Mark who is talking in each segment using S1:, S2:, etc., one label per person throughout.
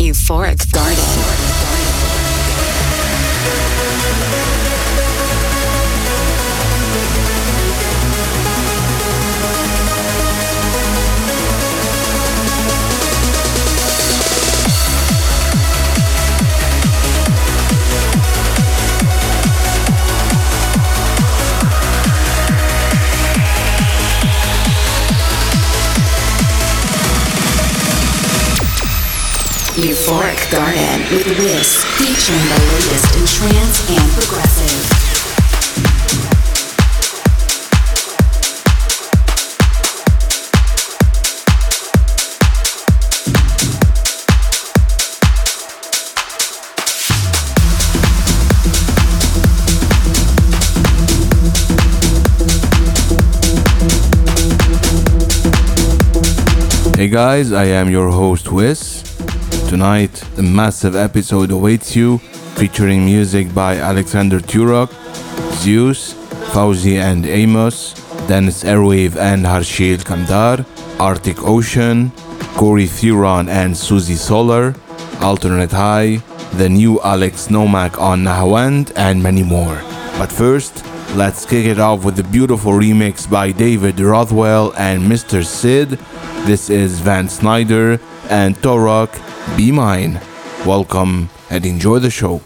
S1: Euphoric Garden. Euphoric Garden with Wiz, featuring the latest in trance and progressive.
S2: Hey guys, I am your host Wiz Tonight, a massive episode awaits you, featuring music by Alexander Turok, Zeus, Fawzy and Aamos, Denis Airwave and Harshil Kamdar, Arctic Ocean, Corrie Theron and Suzy Solar, Alternate High, the new Alex Nomak on Nahawand, and many more. But first, let's kick it off with a beautiful remix by David Ruthwell and Mr. Sid. This is Van Snyder and Torok be mine. Welcome and enjoy the show.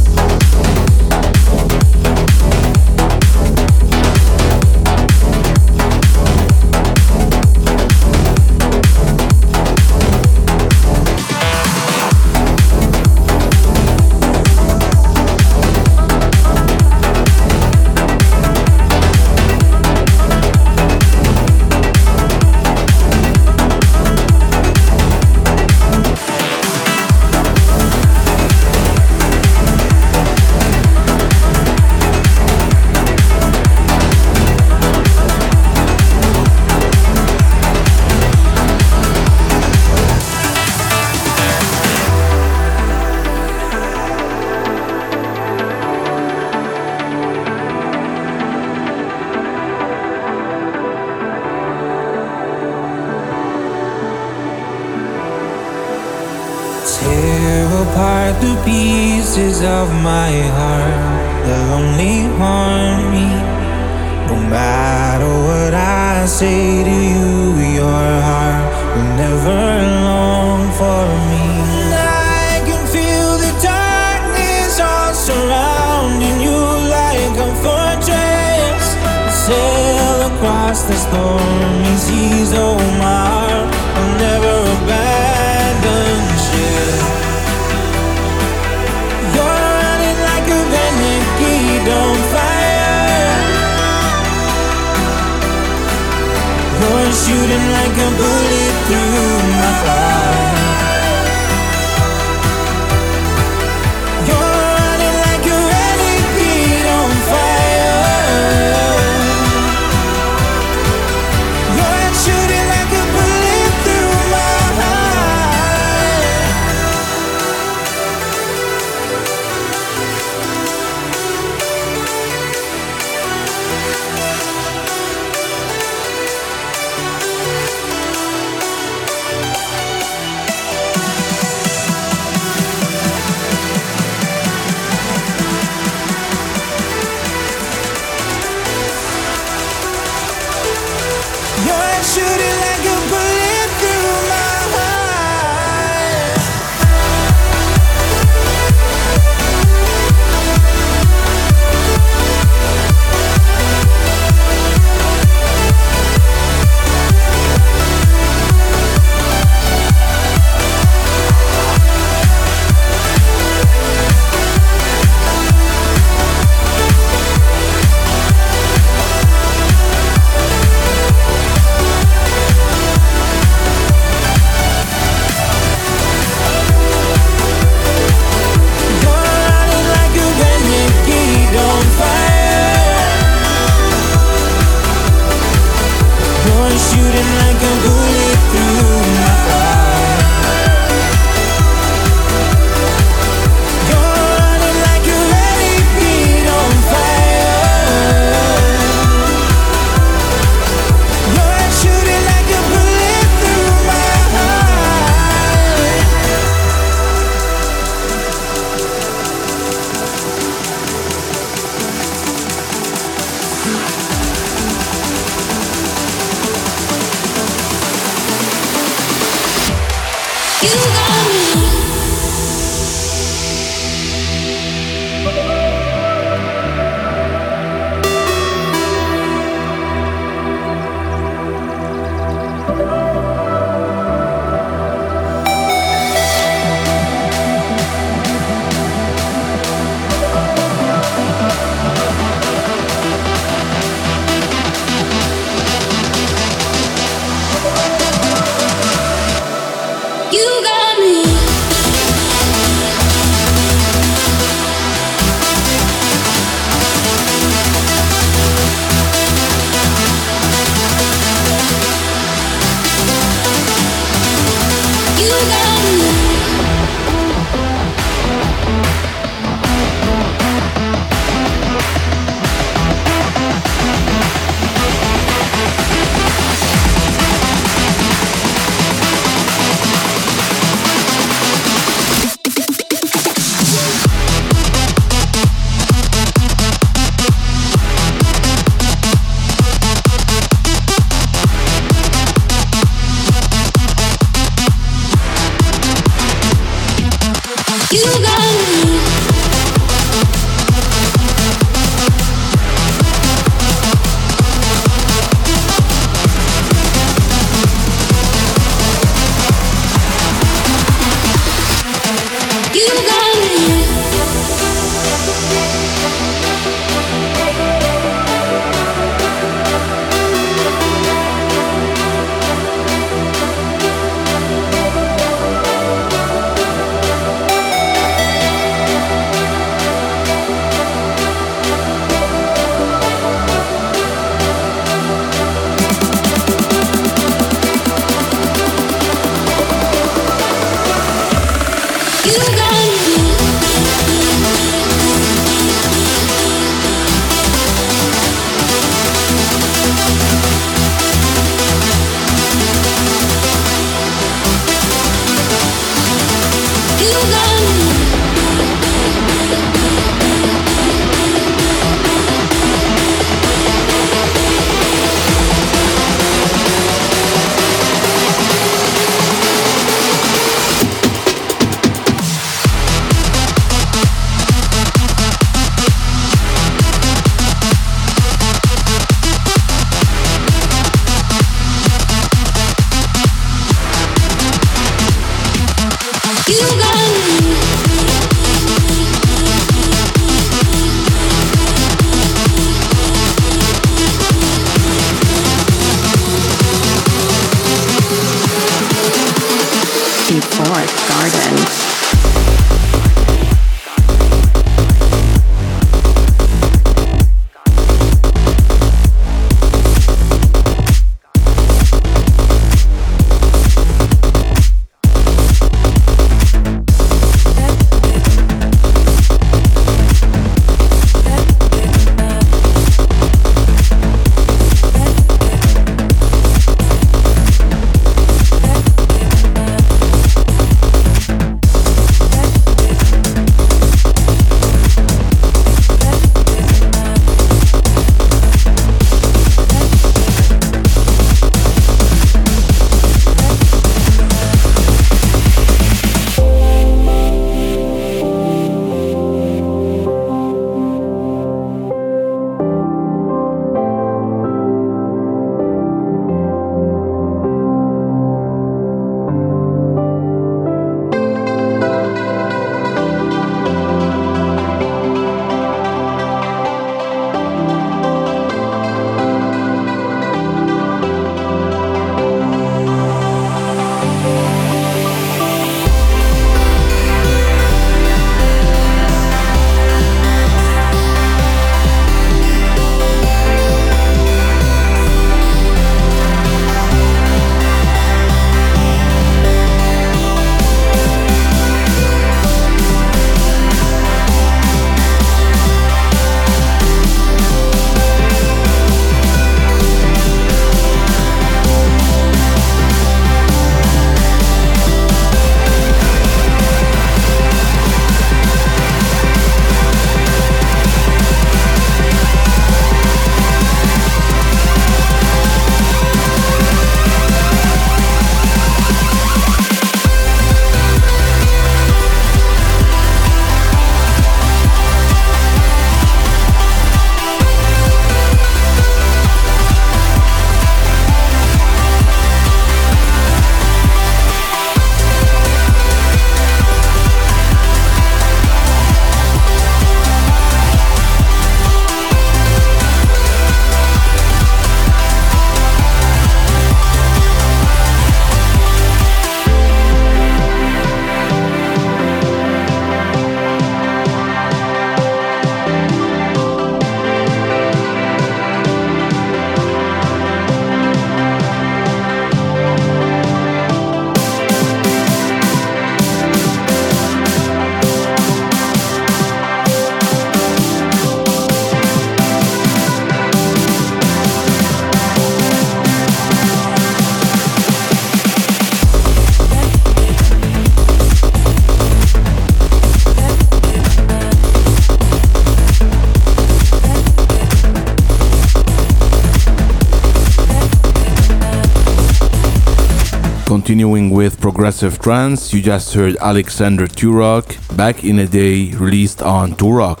S2: Progressive trance, you just heard Alexander Turok, Back in a Day, released on 2Rock.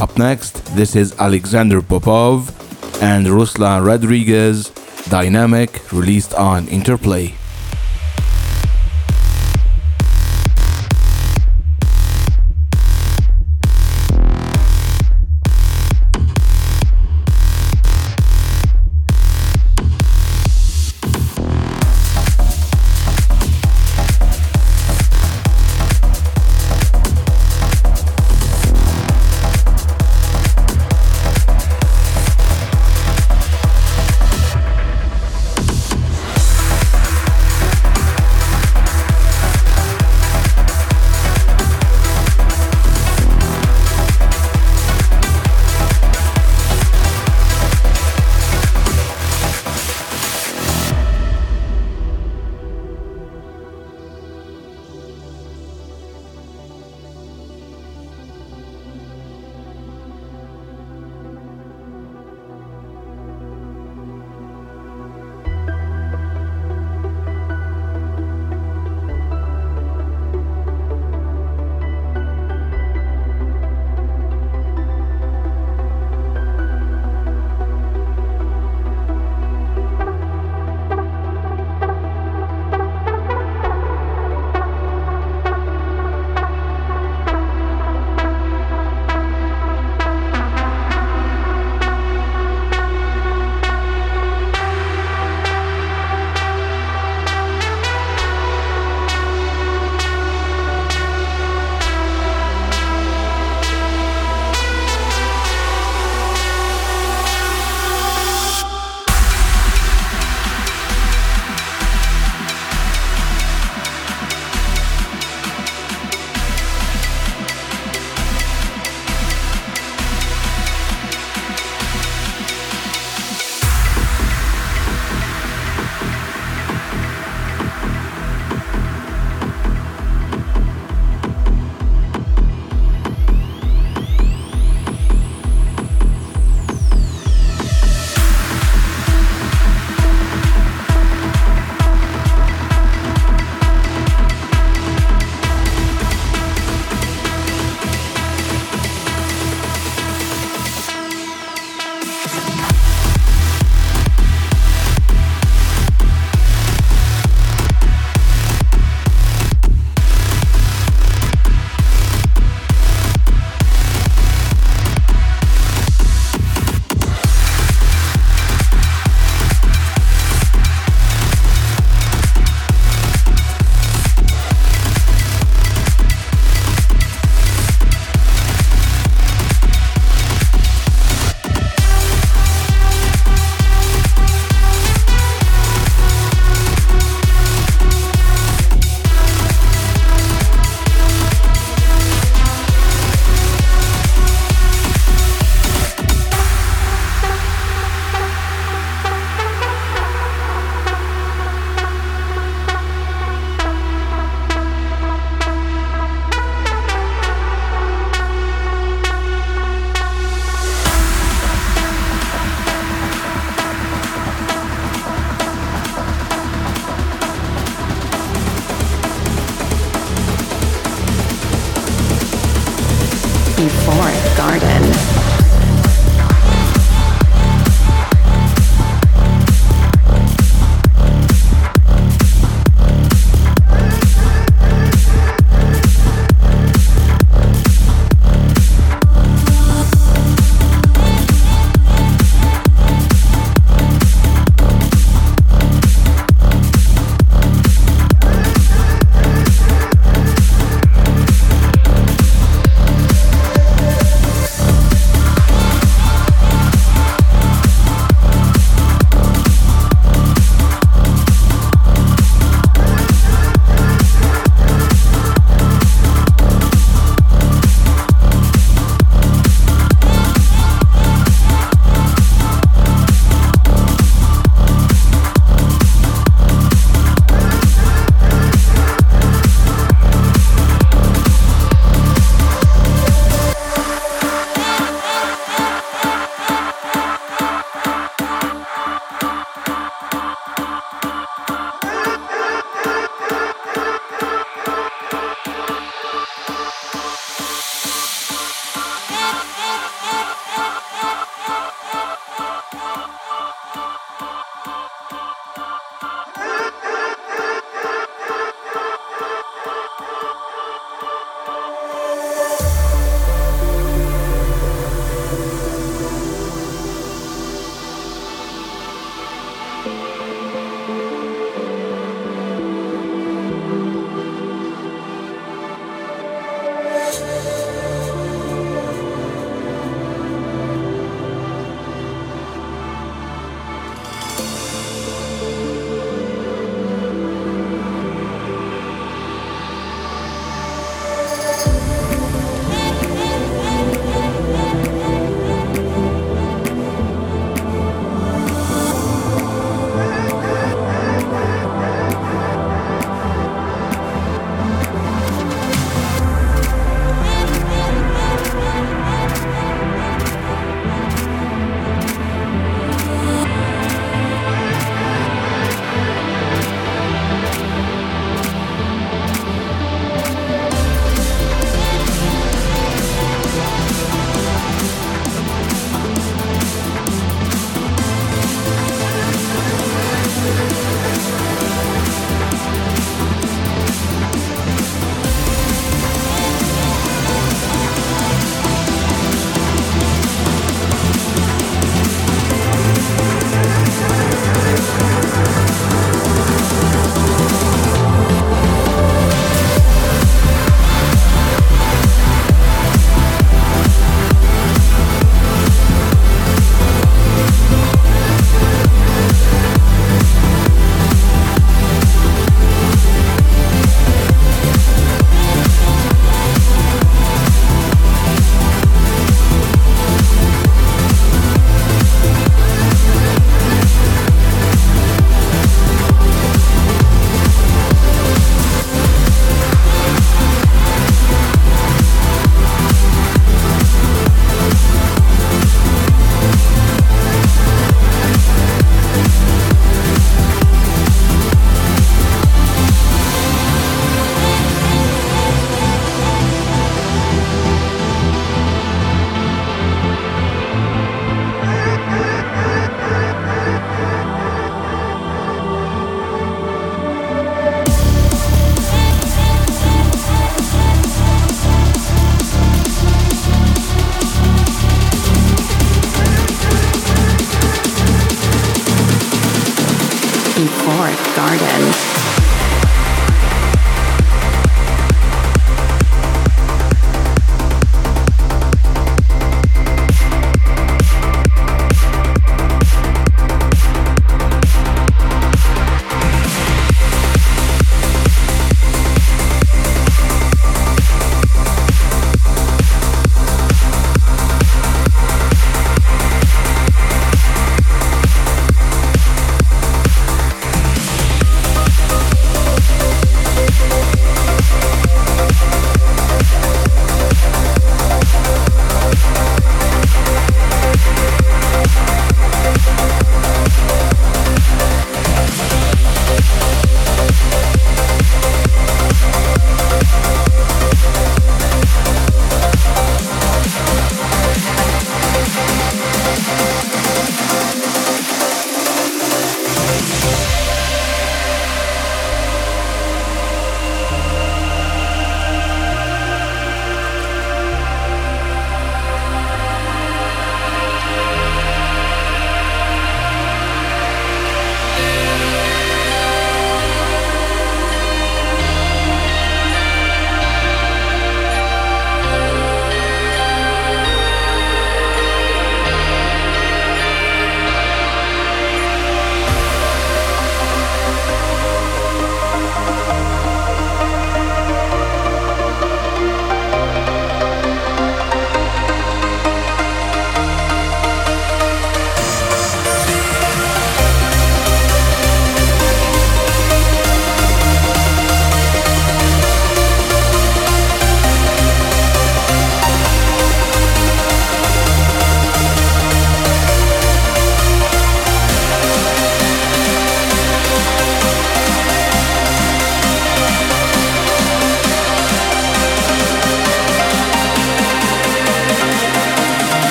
S2: Up next, this is Alexander Popov and Ruslan Radriges, Dynamic, released on Interplay.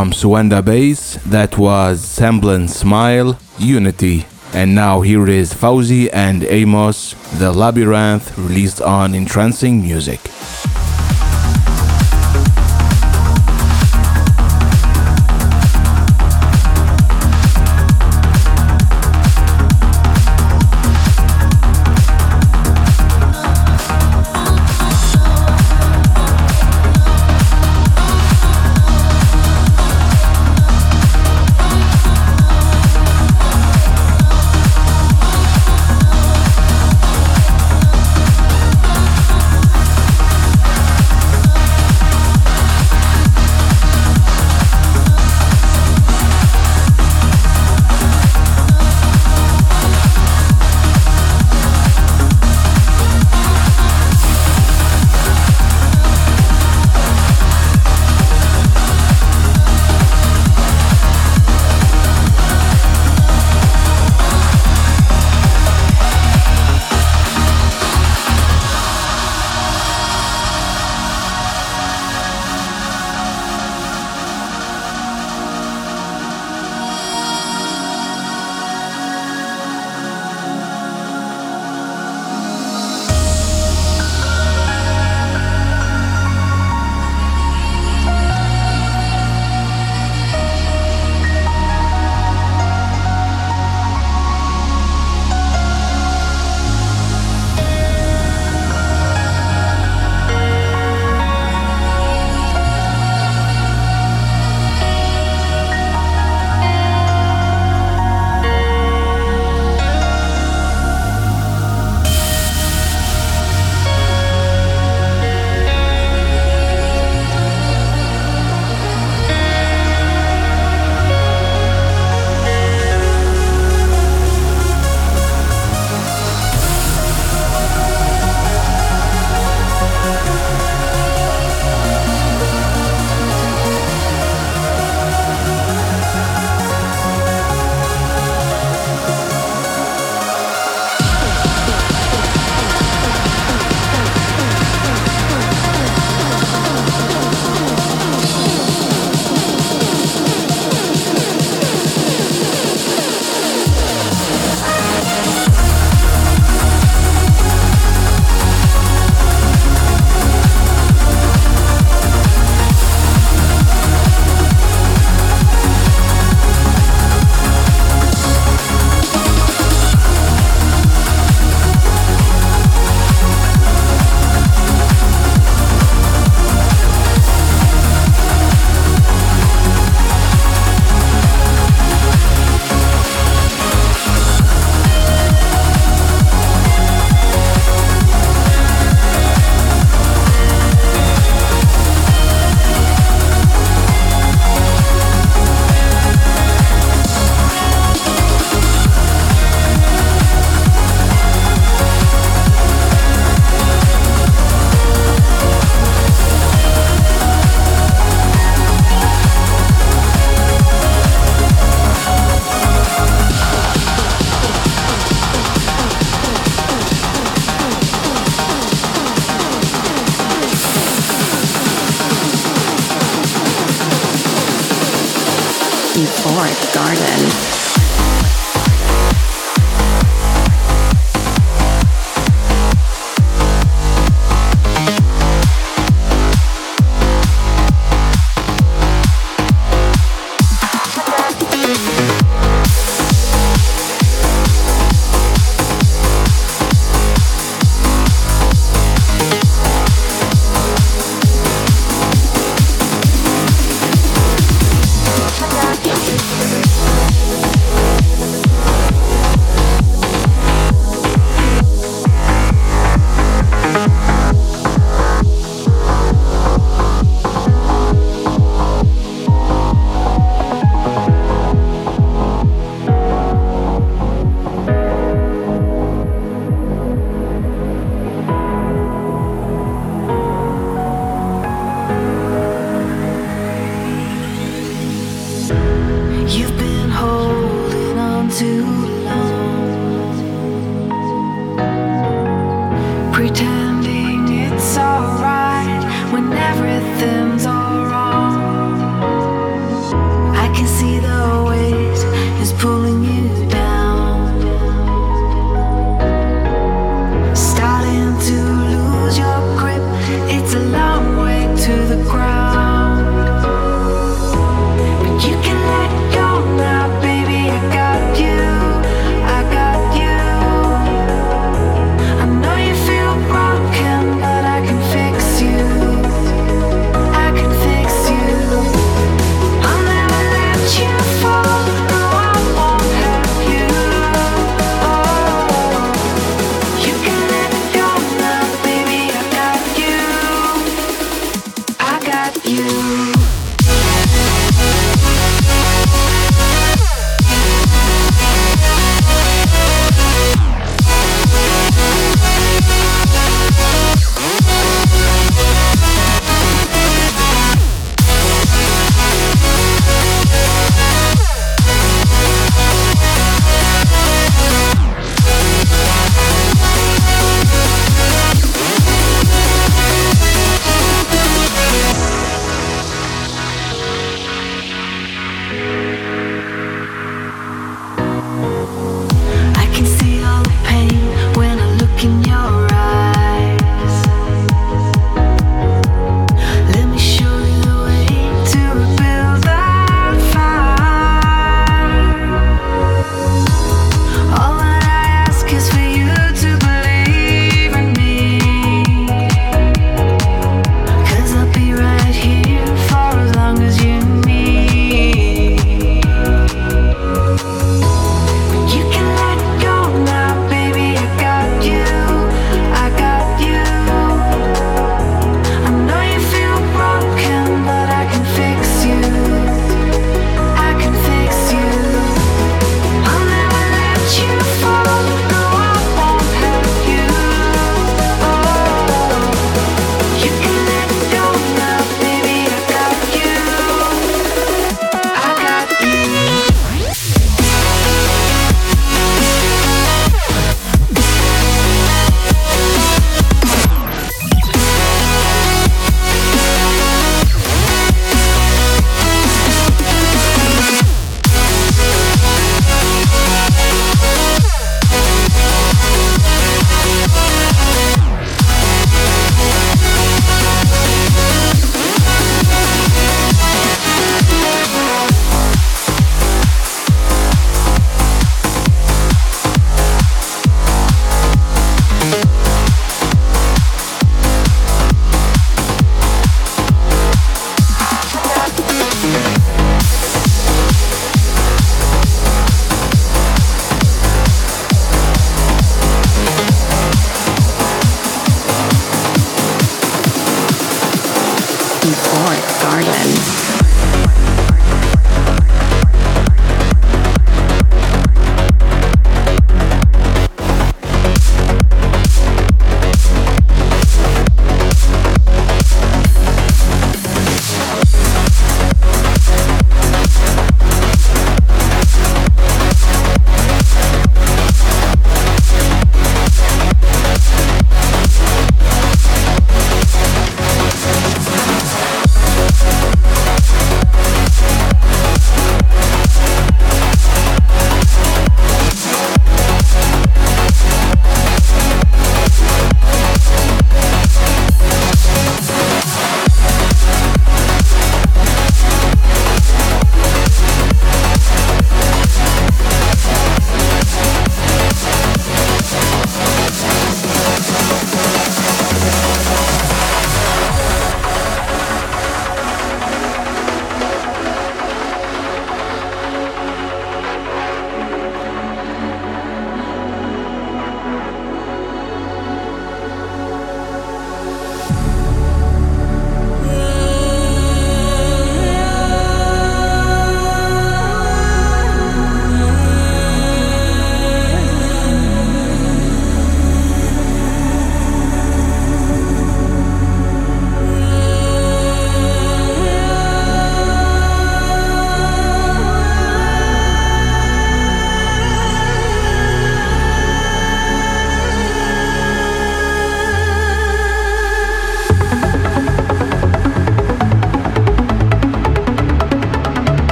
S2: From Suanda Base, that was Semblance Smile, Unity. And now here is Fawzy and Aamos, The Labyrinth, released on Entrancing Music.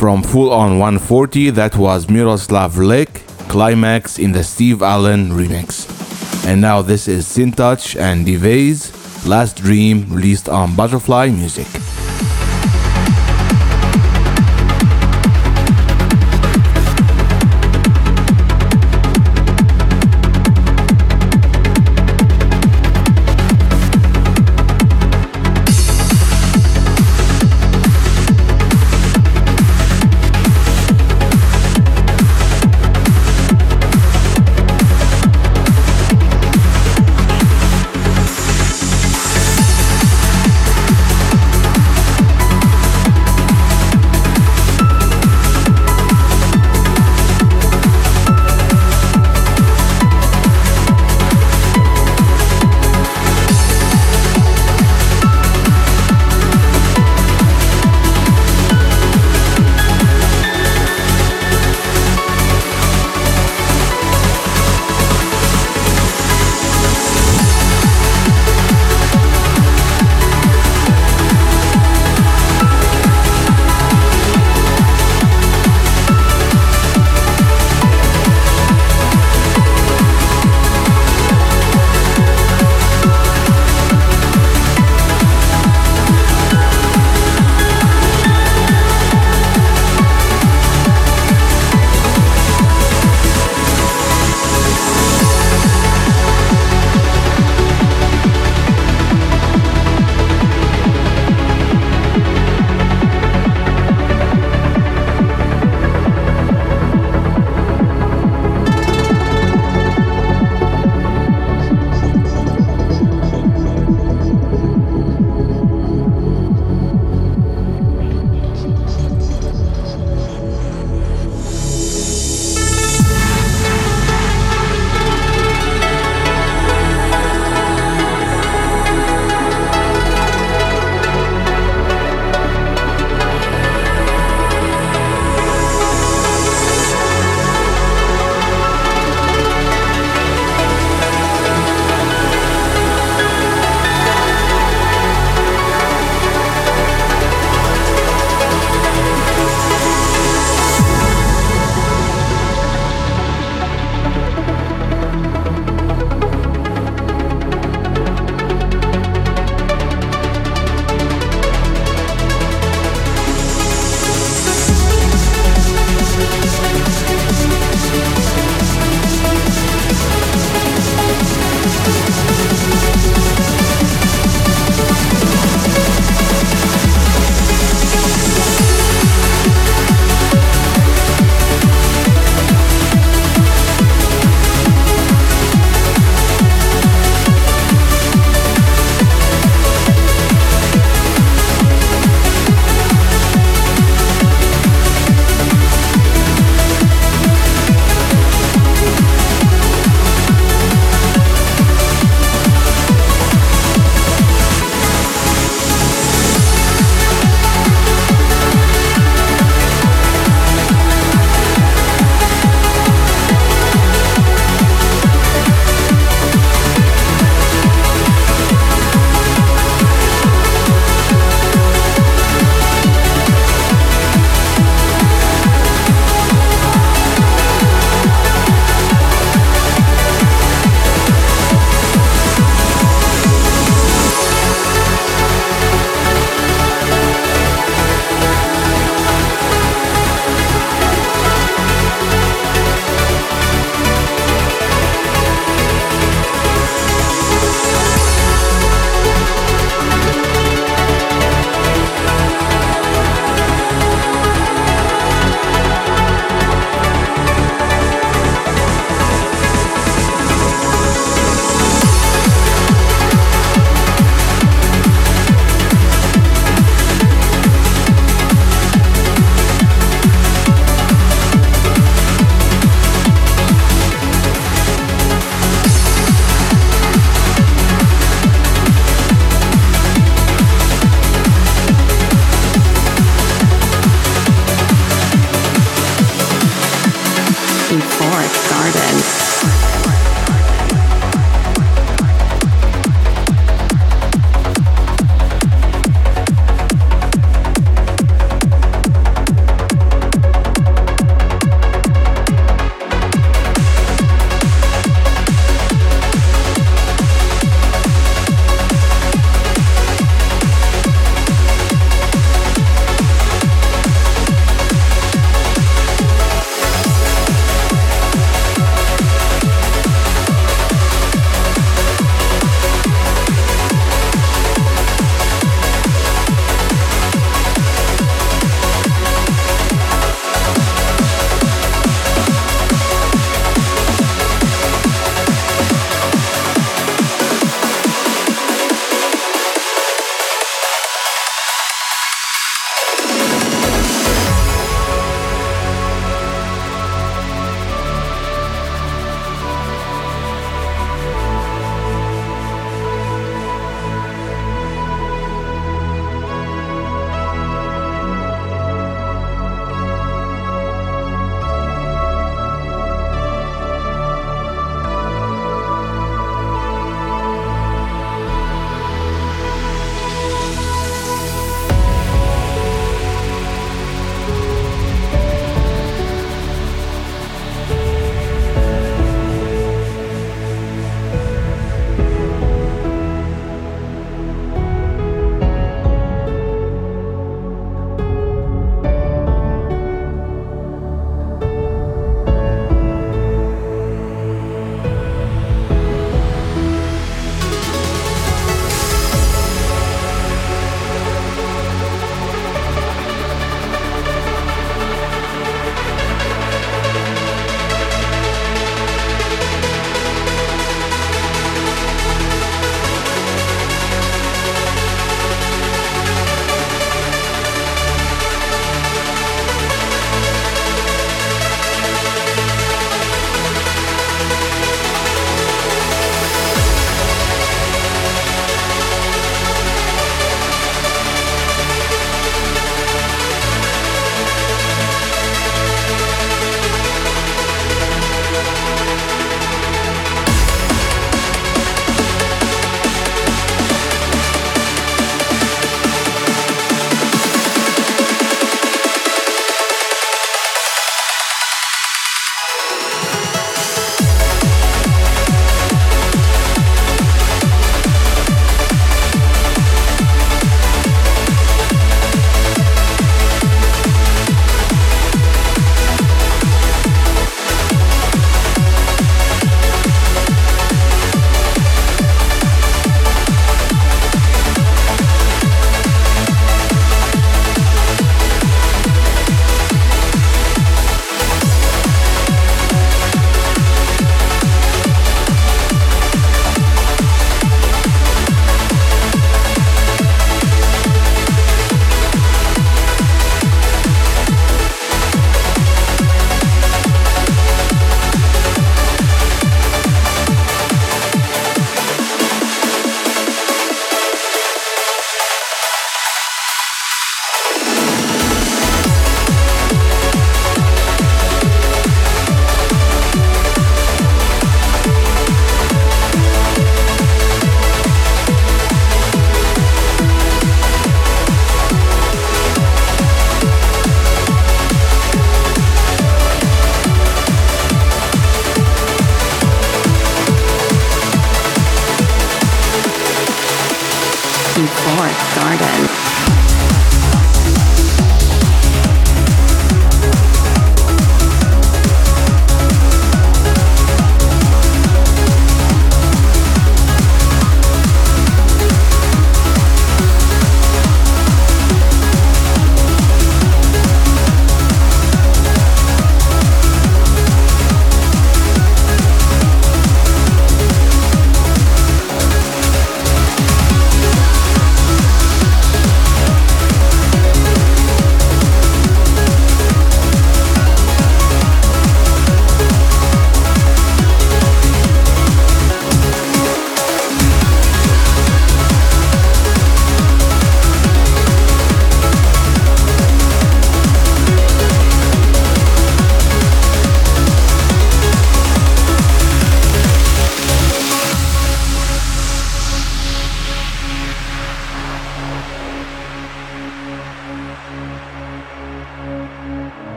S2: from Full On 140, that was Miroslav Vrlik, Climax in the Steve Allen remix. And now this is Syntouch and Divaiz Last Dream, released on Butterfly Music.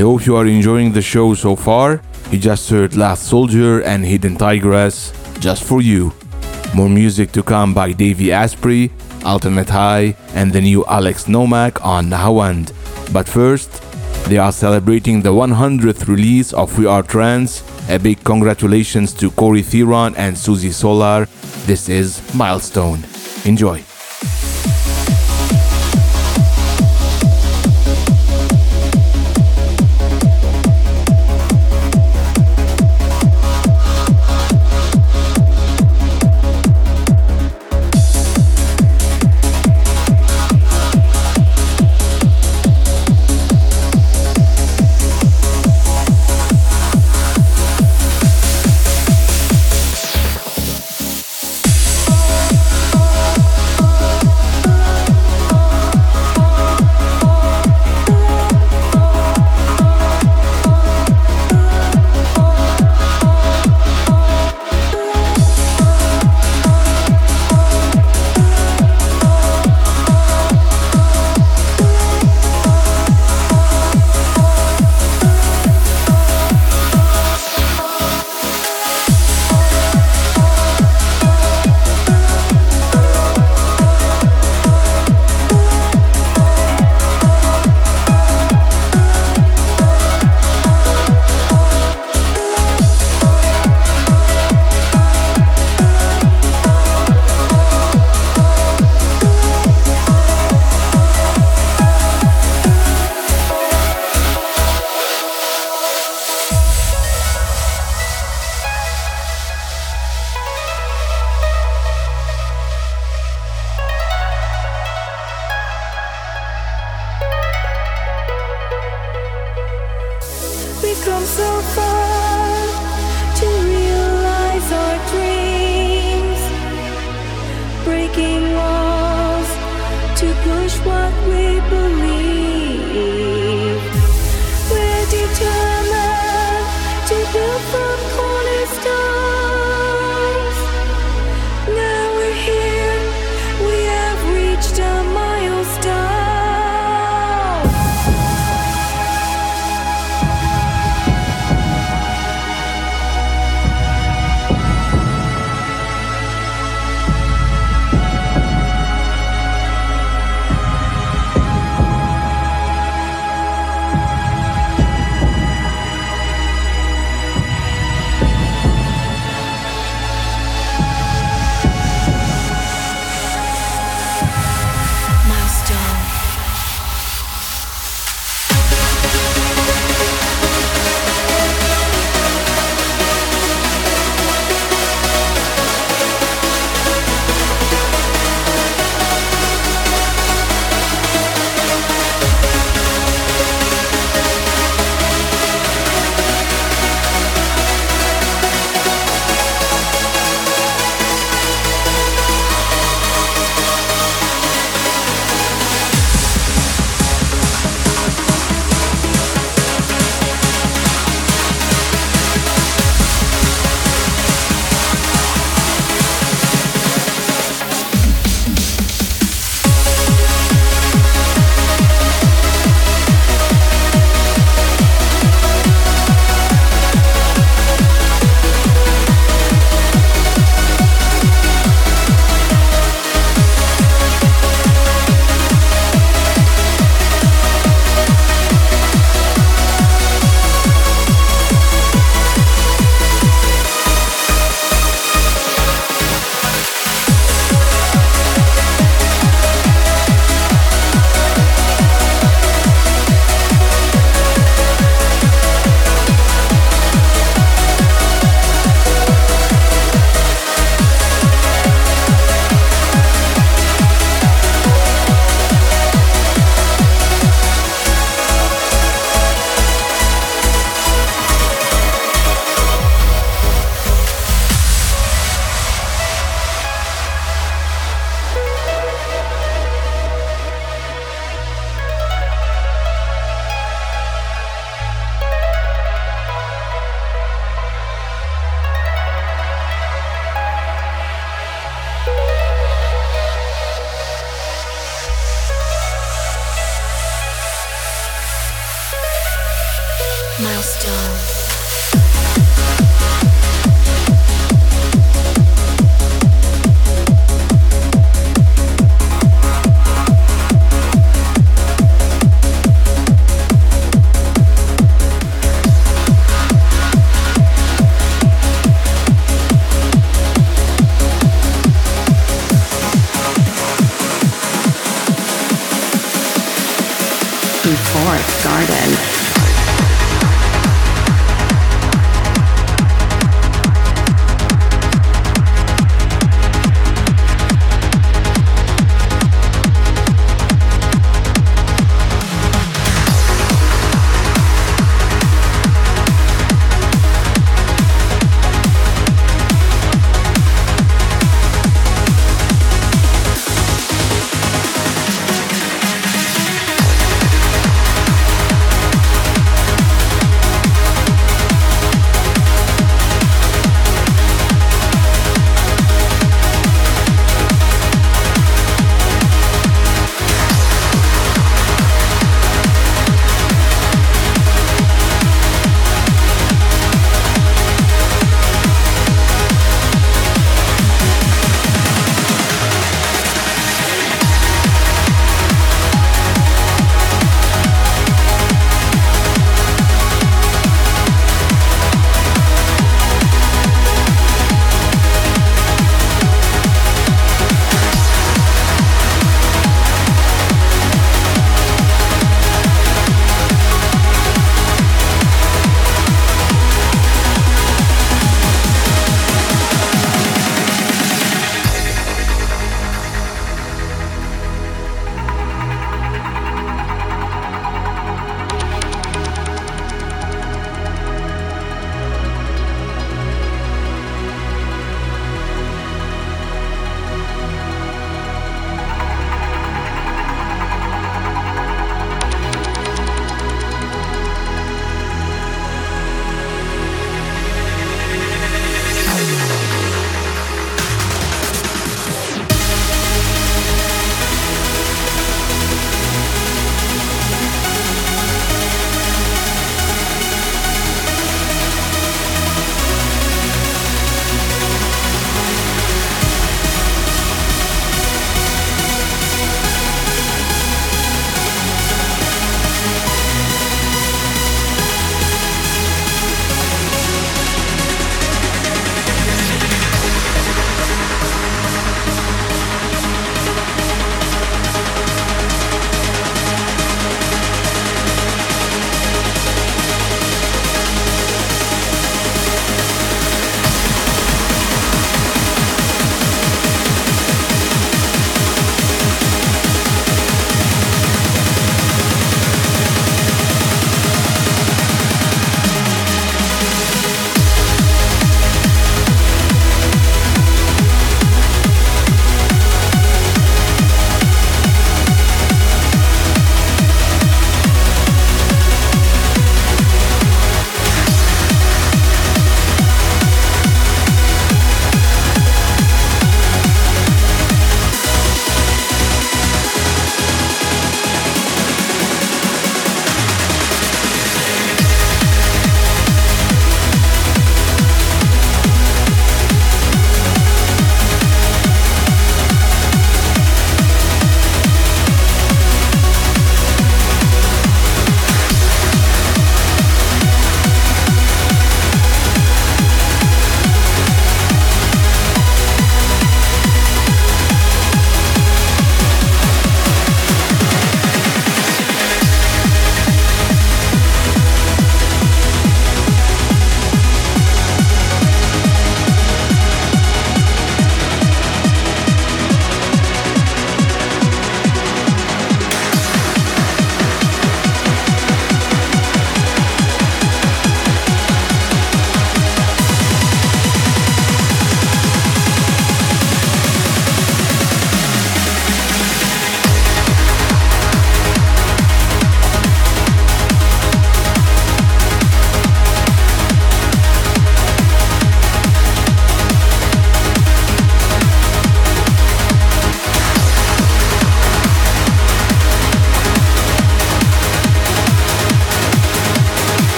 S2: I hope you are enjoying the show so far. You just heard Last Soldier and Hidden Tigress just for you. More music to come by Davey Asprey, Alternate High, and the new Alex Nomak on Nahawand. But first, they are celebrating the 100th release of We Are Trance. A big congratulations to Corrie Theron and Suzy Solar. This is Milestone. Enjoy.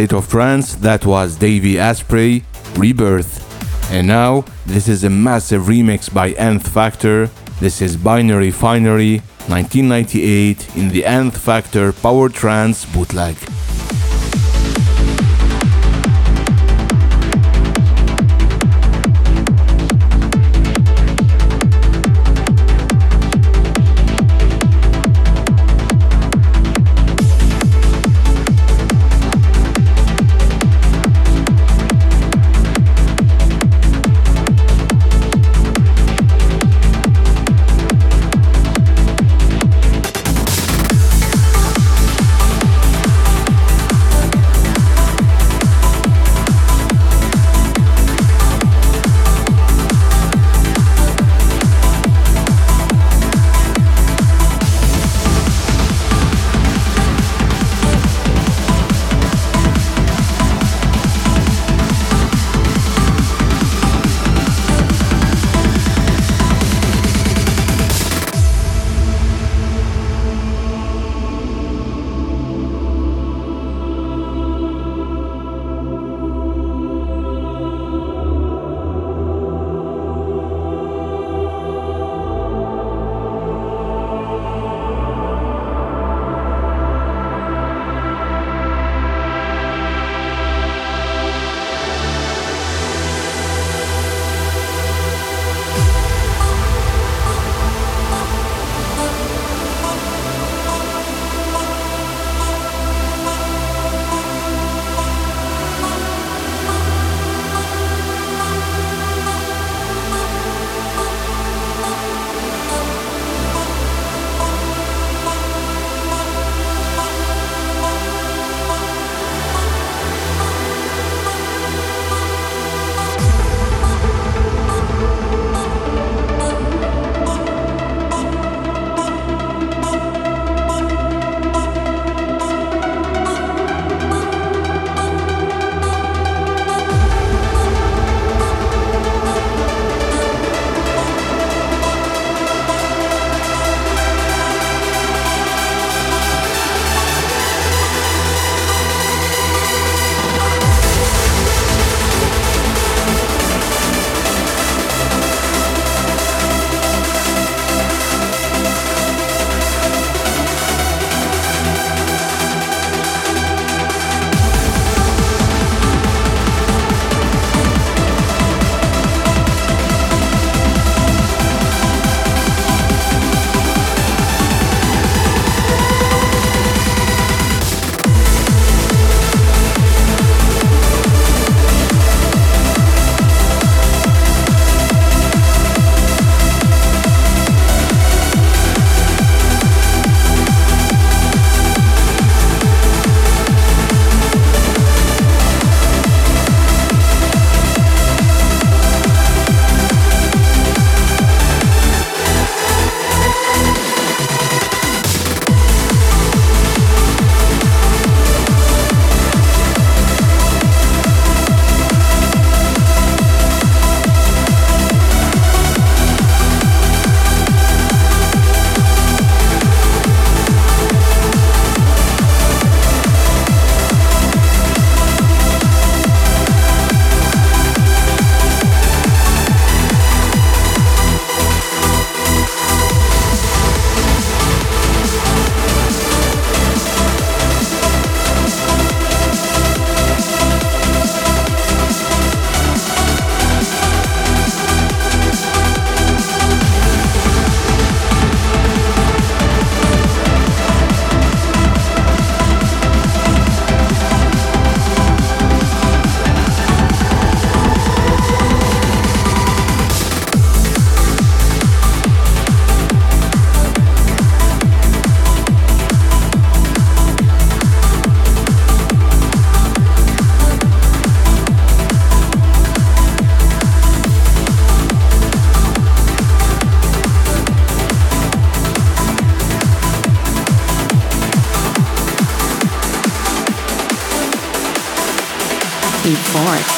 S2: State of Trance, that was Davey Asprey, Rebirth. And now, this is a massive remix by Nth Factor. This is Binary Finary, 1998, in the Nth Factor Power Trance bootleg.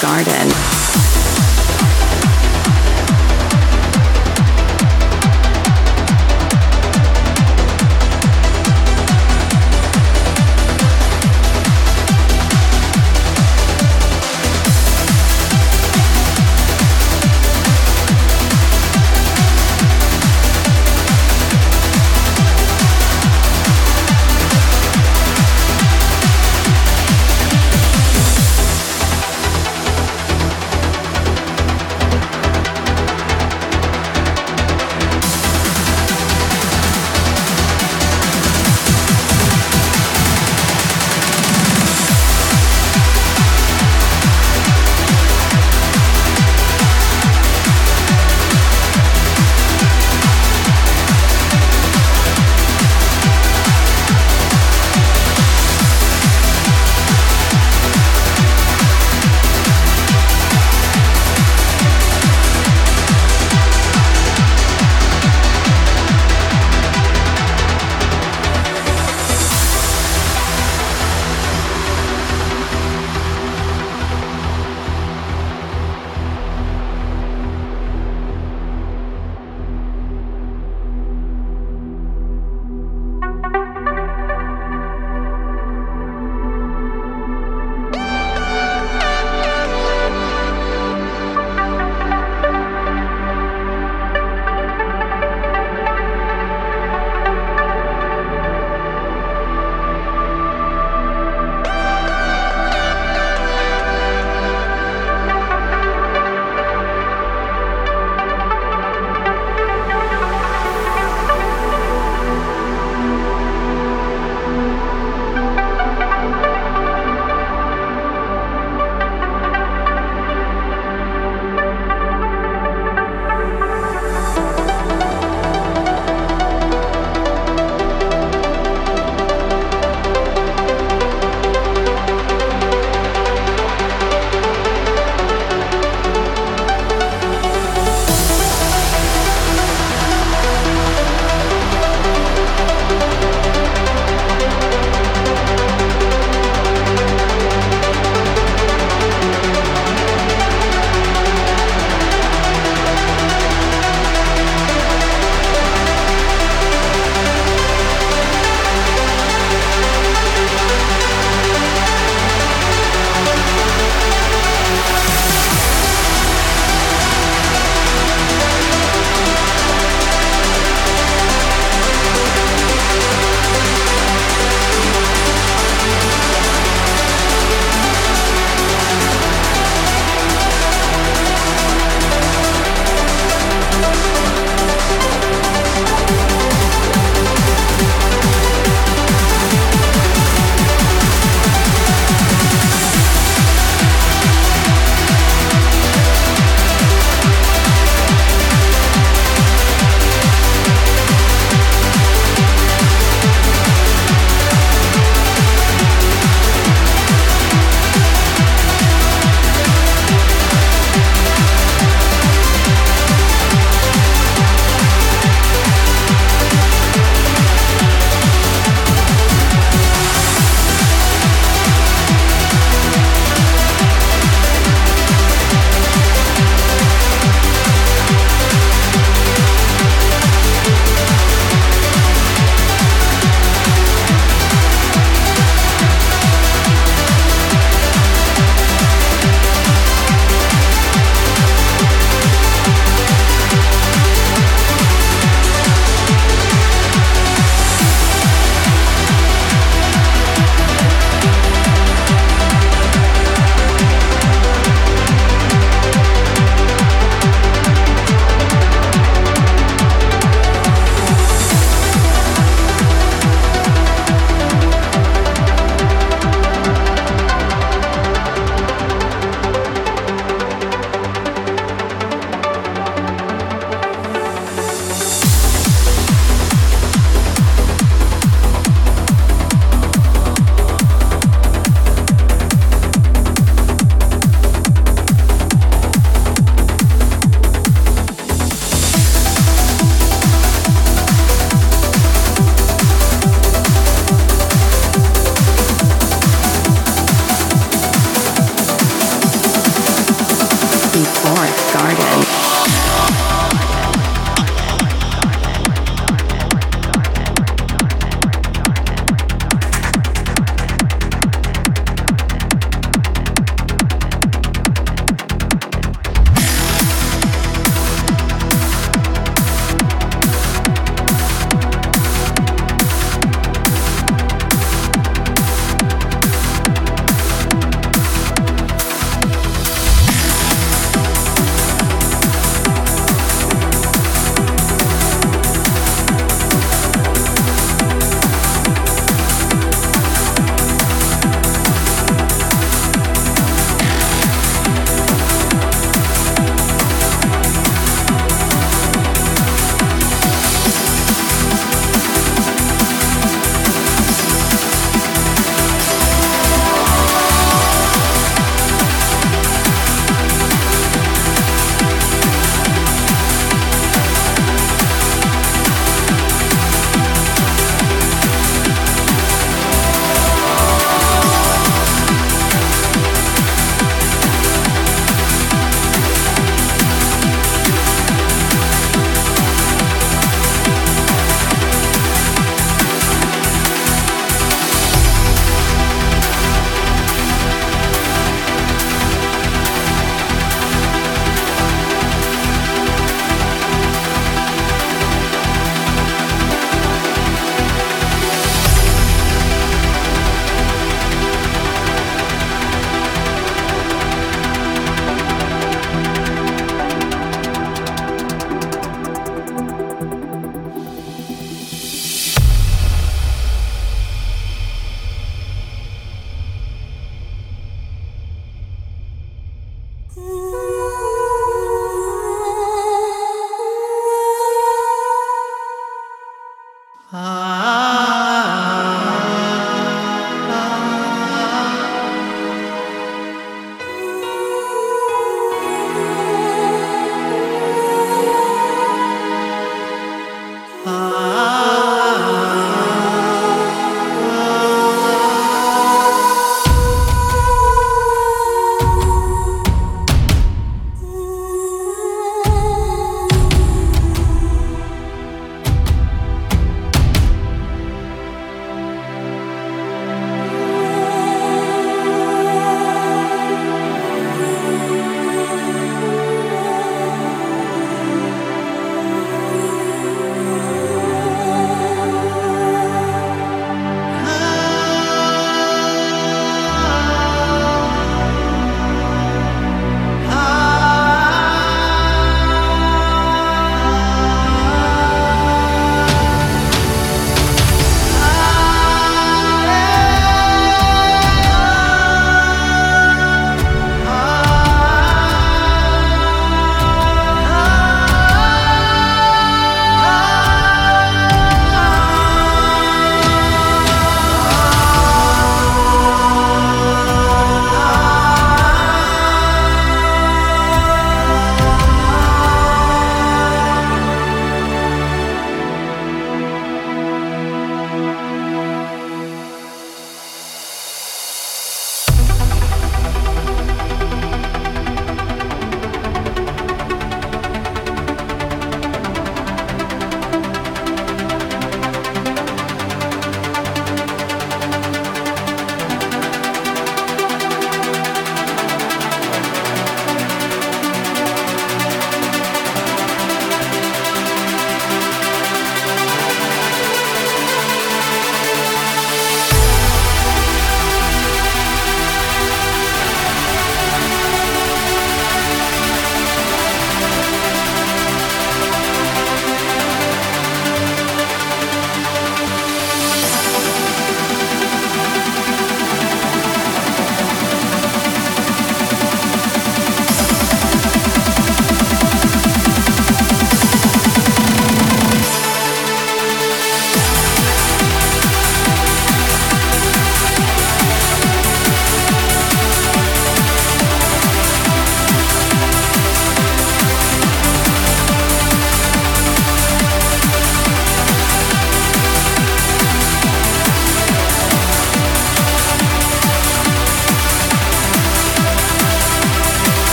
S1: garden.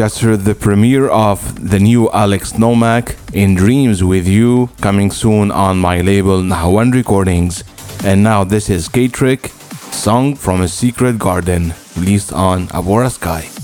S2: Heard the premiere of the new Alex Nomak in Dreams with You coming soon on my label Nahawand Recordings. And now this is Katrik, song from a secret garden, released on Abora Sky.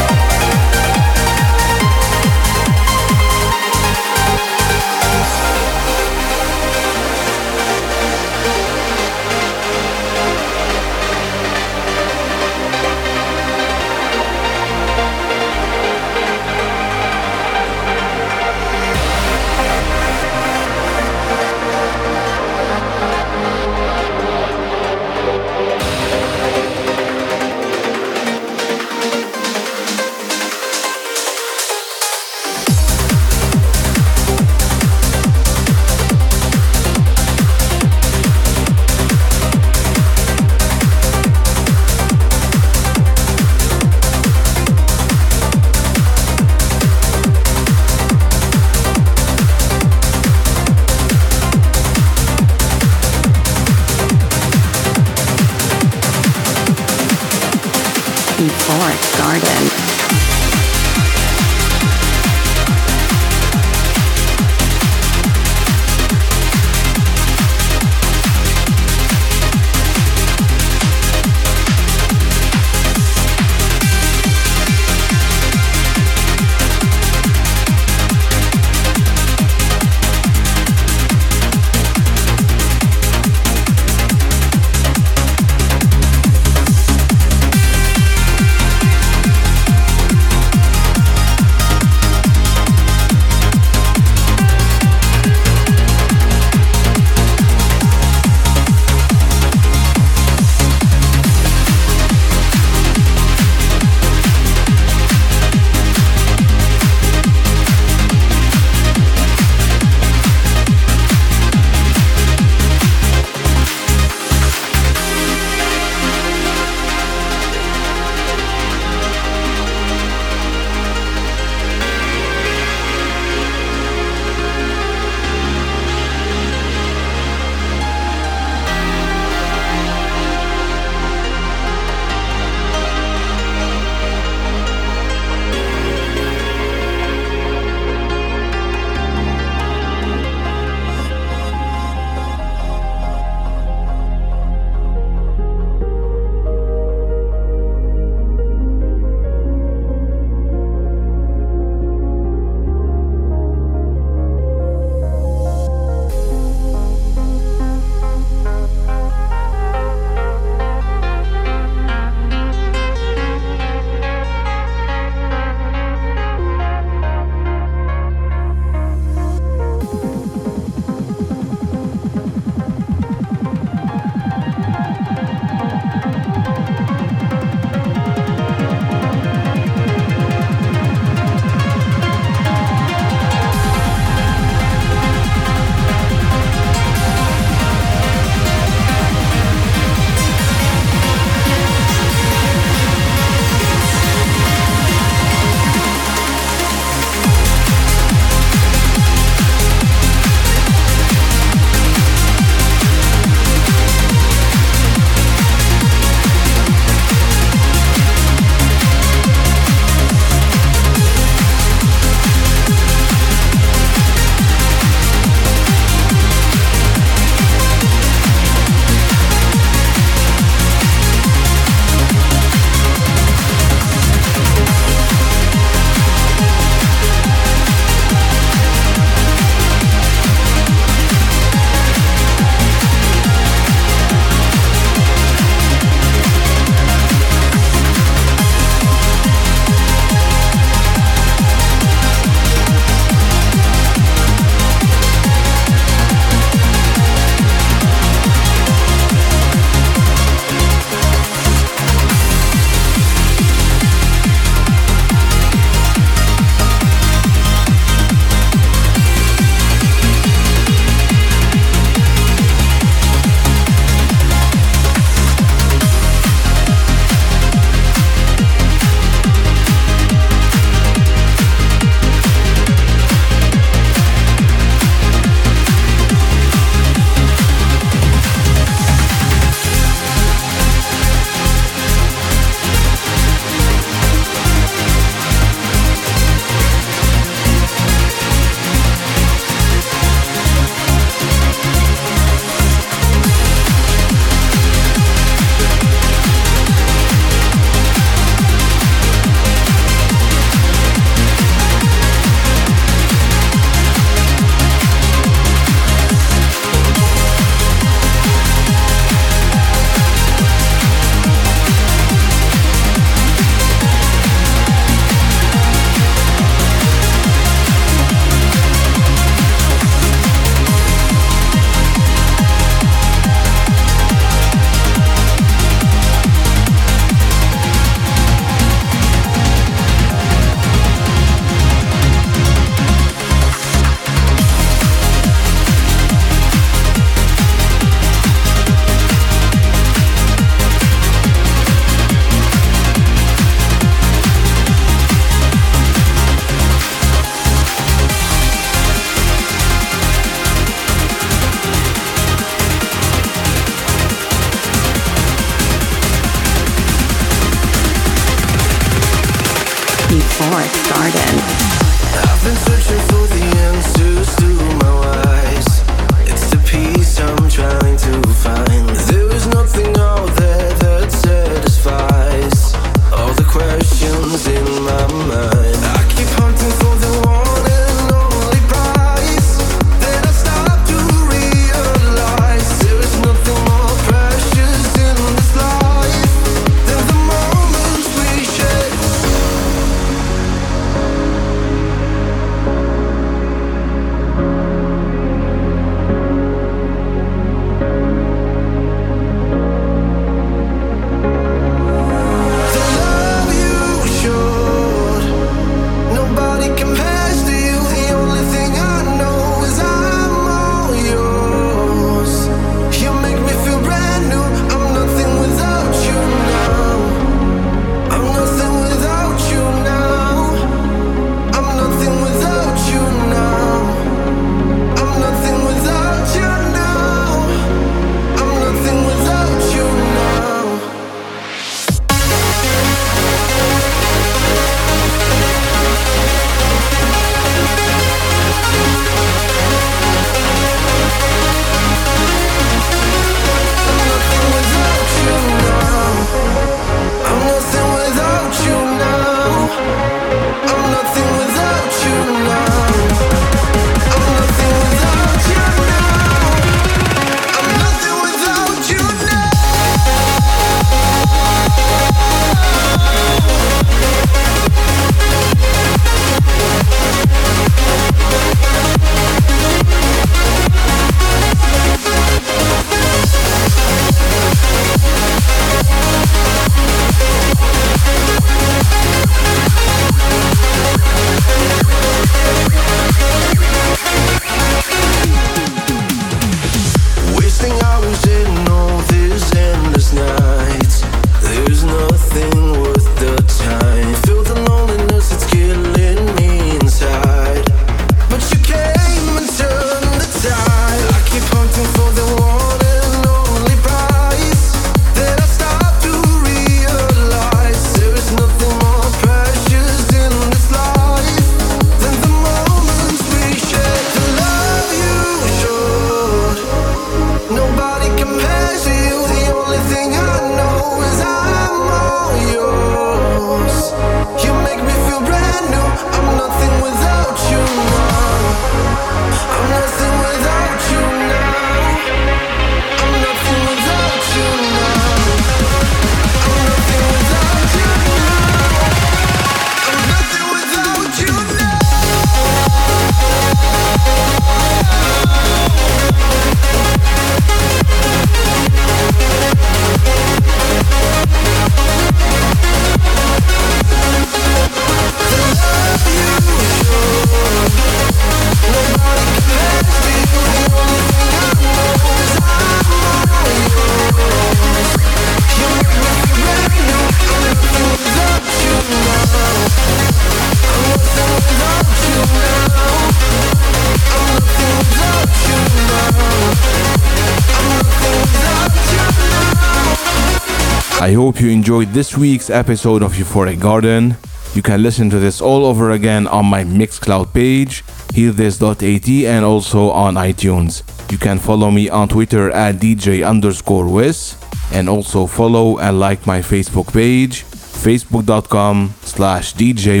S3: I
S2: hope you enjoyed this week's episode of Euphoric Garden. You can listen to this all over again on my Mixcloud page, hearthis.at, and also on iTunes. You can follow me on Twitter at DJ underscore Wiz, and also follow and like my Facebook page, facebook.com slash DJ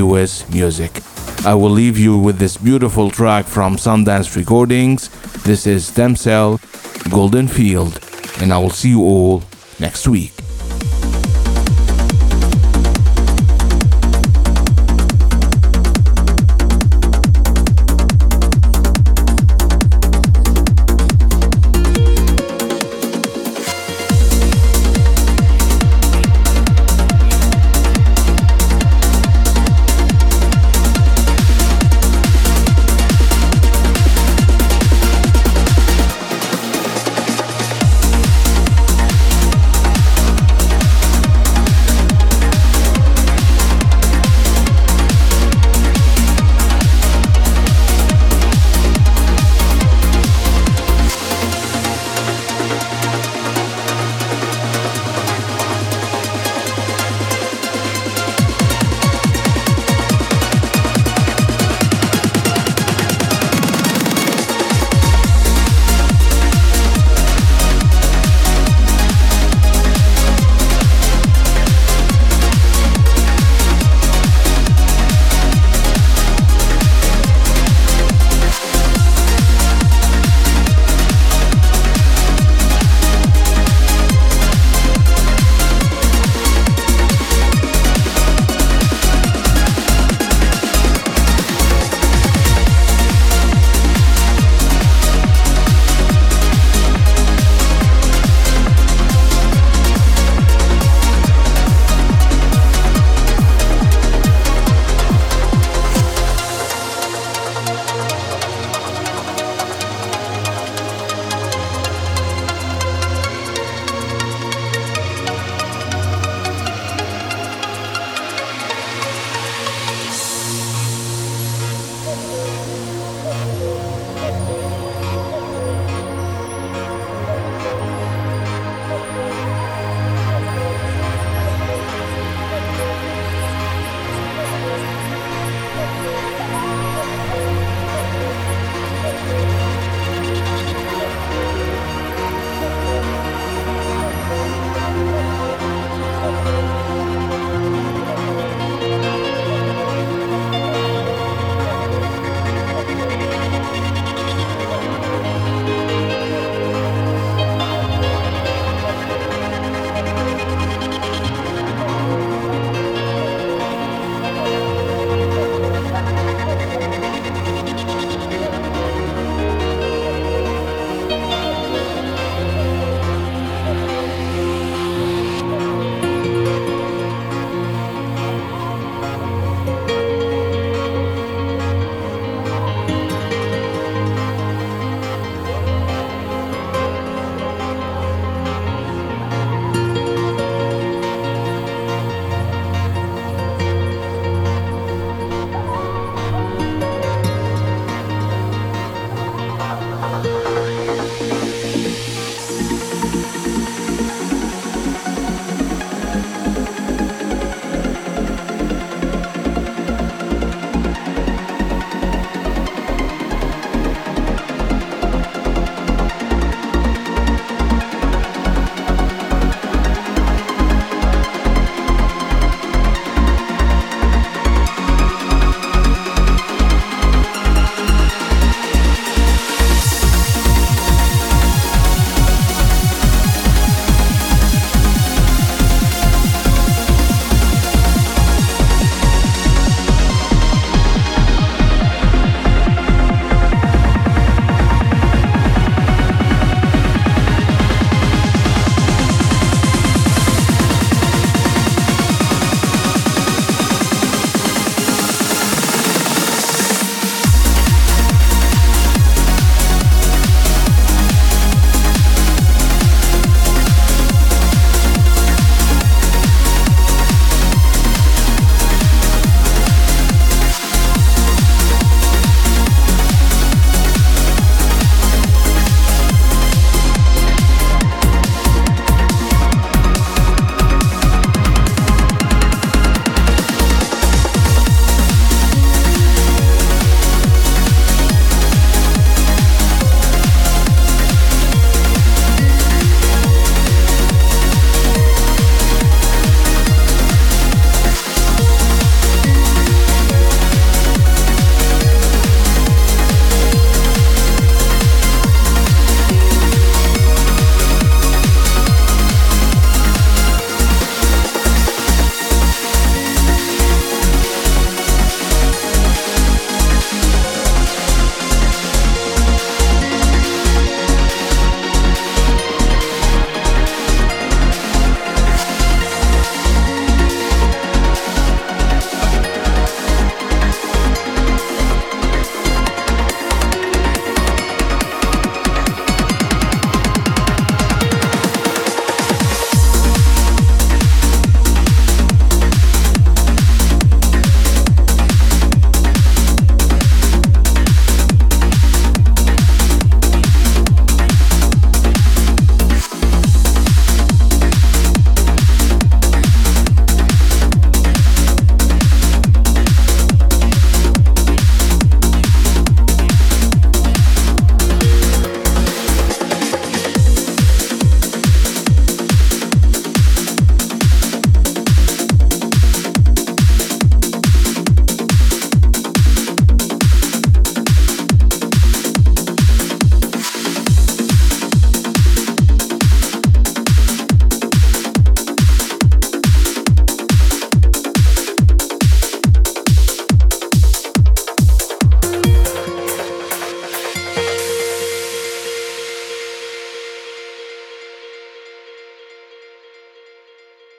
S2: Music. I will leave you with this beautiful track from Sundance Recordings. This is Stem Cell Golden Field, and I will see you all next week.